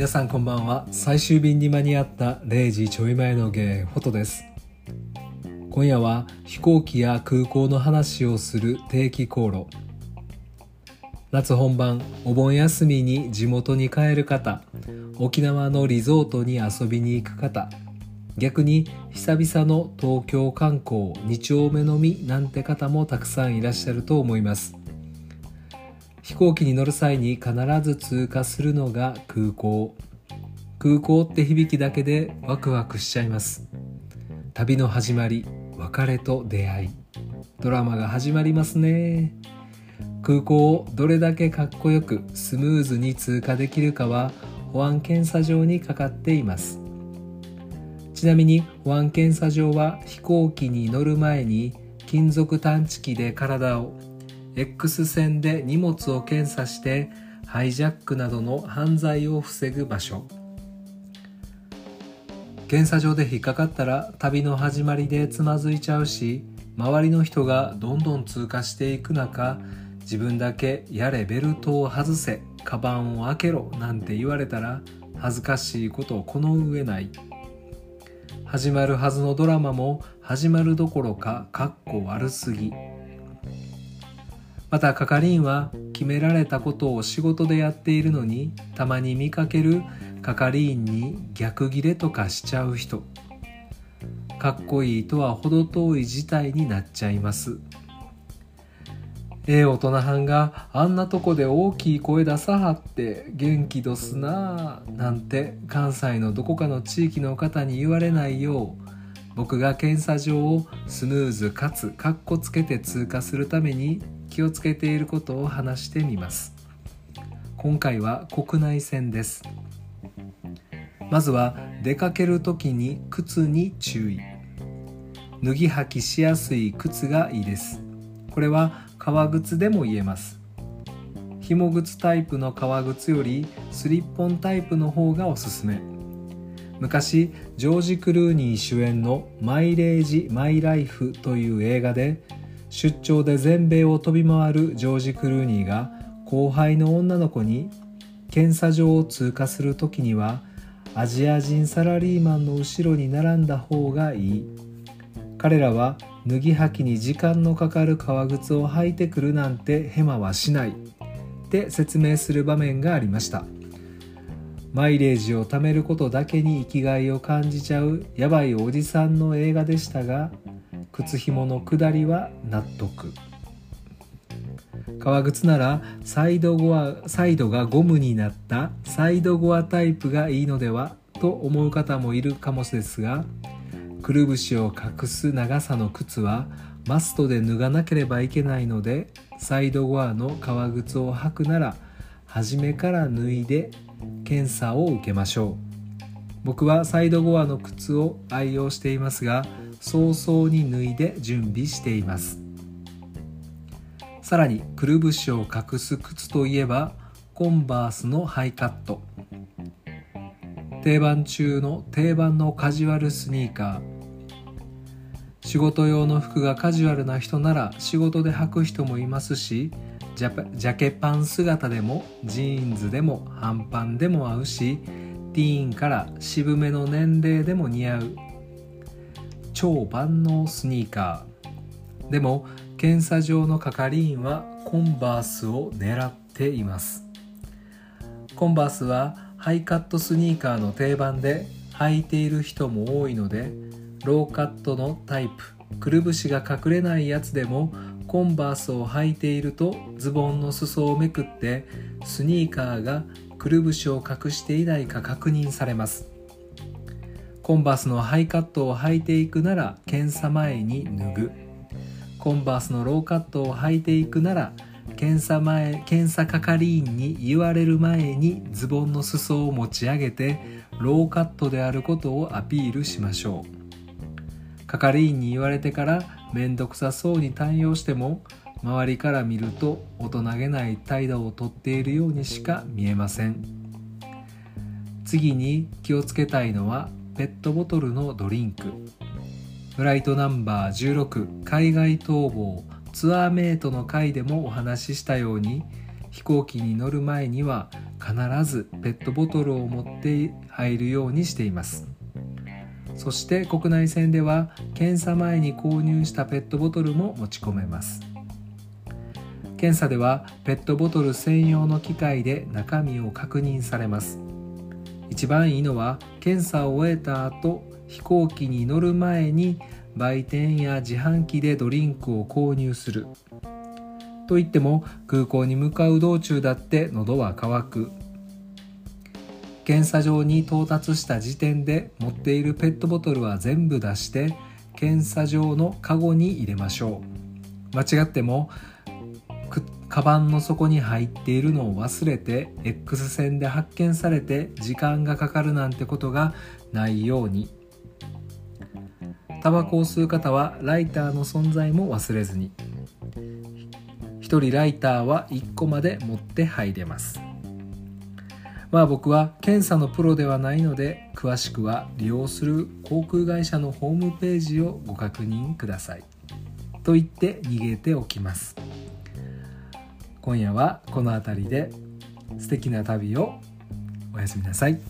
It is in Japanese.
皆さんこんばんは。最終便に間に合った0時ちょい前の芸フォトです。今夜は飛行機や空港の話をする定期航路。夏本番お盆休みに地元に帰る方。沖縄のリゾートに遊びに行く方。逆に久々の東京観光2丁目のみなんて方もたくさんいらっしゃると思います。飛行機に乗る際に必ず通過するのが空港。空港って響きだけでワクワクしちゃいます。旅の始まり別れと出会い。ドラマが始まりますね。空港をどれだけかっこよくスムーズに通過できるかは保安検査場にかかっています。ちなみに保安検査場は飛行機に乗る前に金属探知機で体を X 線で荷物を検査してハイジャックなどの犯罪を防ぐ場所。検査場で引っかかったら旅の始まりでつまずいちゃうし周りの人がどんどん通過していく中自分だけやれベルトを外せカバンを開けろなんて言われたら恥ずかしいことをこの上ない。始まるはずのドラマも始まるどころかかっこ悪すぎ。また係員は決められたことを仕事でやっているのにたまに見かける係員に逆ギレとかしちゃう人。かっこいいとは程遠い事態になっちゃいます。ええ大人はんがあんなとこで大きい声出さはって元気どすなあなんて関西のどこかの地域の方に言われないよう僕が検査場をスムーズかつかっこつけて通過するために気をつけていることを話してみます。今回は国内線です。まずは出かける時に靴に注意。脱ぎ履きしやすい靴がいいです。これは革靴でも言えます。紐靴タイプの革靴よりスリッポンタイプの方がおすすめ。昔ジョージ・クルーニー主演の「マイレージ・マイ・ライフ」という映画で出張で全米を飛び回るジョージ・クルーニーが後輩の女の子に検査場を通過する時にはアジア人サラリーマンの後ろに並んだ方がいい。彼らは脱ぎ履きに時間のかかる革靴を履いてくるなんてヘマはしない。って説明する場面がありました。マイレージを貯めることだけに生きがいを感じちゃうやばいおじさんの映画でしたが靴紐の下りは納得。革靴ならサイドゴアサイドがゴムになったサイドゴアタイプがいいのではと思う方もいるかもですがくるぶしを隠す長さの靴はマストで脱がなければいけないのでサイドゴアの革靴を履くなら初めから脱いで検査を受けましょう。僕はサイドゴアの靴を愛用していますが早々に脱いで準備しています。さらにくるぶしを隠す靴といえばコンバースのハイカット。定番中の定番のカジュアルスニーカー。仕事用の服がカジュアルな人なら仕事で履く人もいますしジャケパン姿でもジーンズでも半パンでも合うしティーンから渋めの年齢でも似合う。超万能スニーカー。でも検査場の係員はコンバースを狙っています。コンバースはハイカットスニーカーの定番で履いている人も多いのでローカットのタイプ。くるぶしが隠れないやつでもコンバースを履いているとズボンの裾をめくってスニーカーがくるぶしを隠していないか確認されます。コンバースのハイカットを履いていくなら検査前に脱ぐ。コンバースのローカットを履いていくなら検査前検査係員に言われる前にズボンの裾を持ち上げてローカットであることをアピールしましょう。係員に言われてから面倒くさそうに対応しても周りから見ると大人げない態度をとっているようにしか見えません。次に気をつけたいのはペットボトルのドリンク。フライトナンバー16海外逃亡ツアーメイトの回でもお話ししたように飛行機に乗る前には必ずペットボトルを持って入るようにしています。そして国内線では検査前に購入したペットボトルも持ち込めます。検査ではペットボトル専用の機械で中身を確認されます。一番いいのは検査を終えた後飛行機に乗る前に売店や自販機でドリンクを購入する。といっても空港に向かう道中だって喉は渇く。検査場に到達した時点で持っているペットボトルは全部出して検査場のカゴに入れましょう。間違ってもカバンの底に入っているのを忘れて X 線で発見されて時間がかかるなんてことがないように。タバコを吸う方はライターの存在も忘れずに。1人ライターは1個まで持って入れます。まあ僕は検査のプロではないので詳しくは利用する航空会社のホームページをご確認ください。と言って逃げておきます。今夜はこの辺りで素敵な旅をおやすみなさい。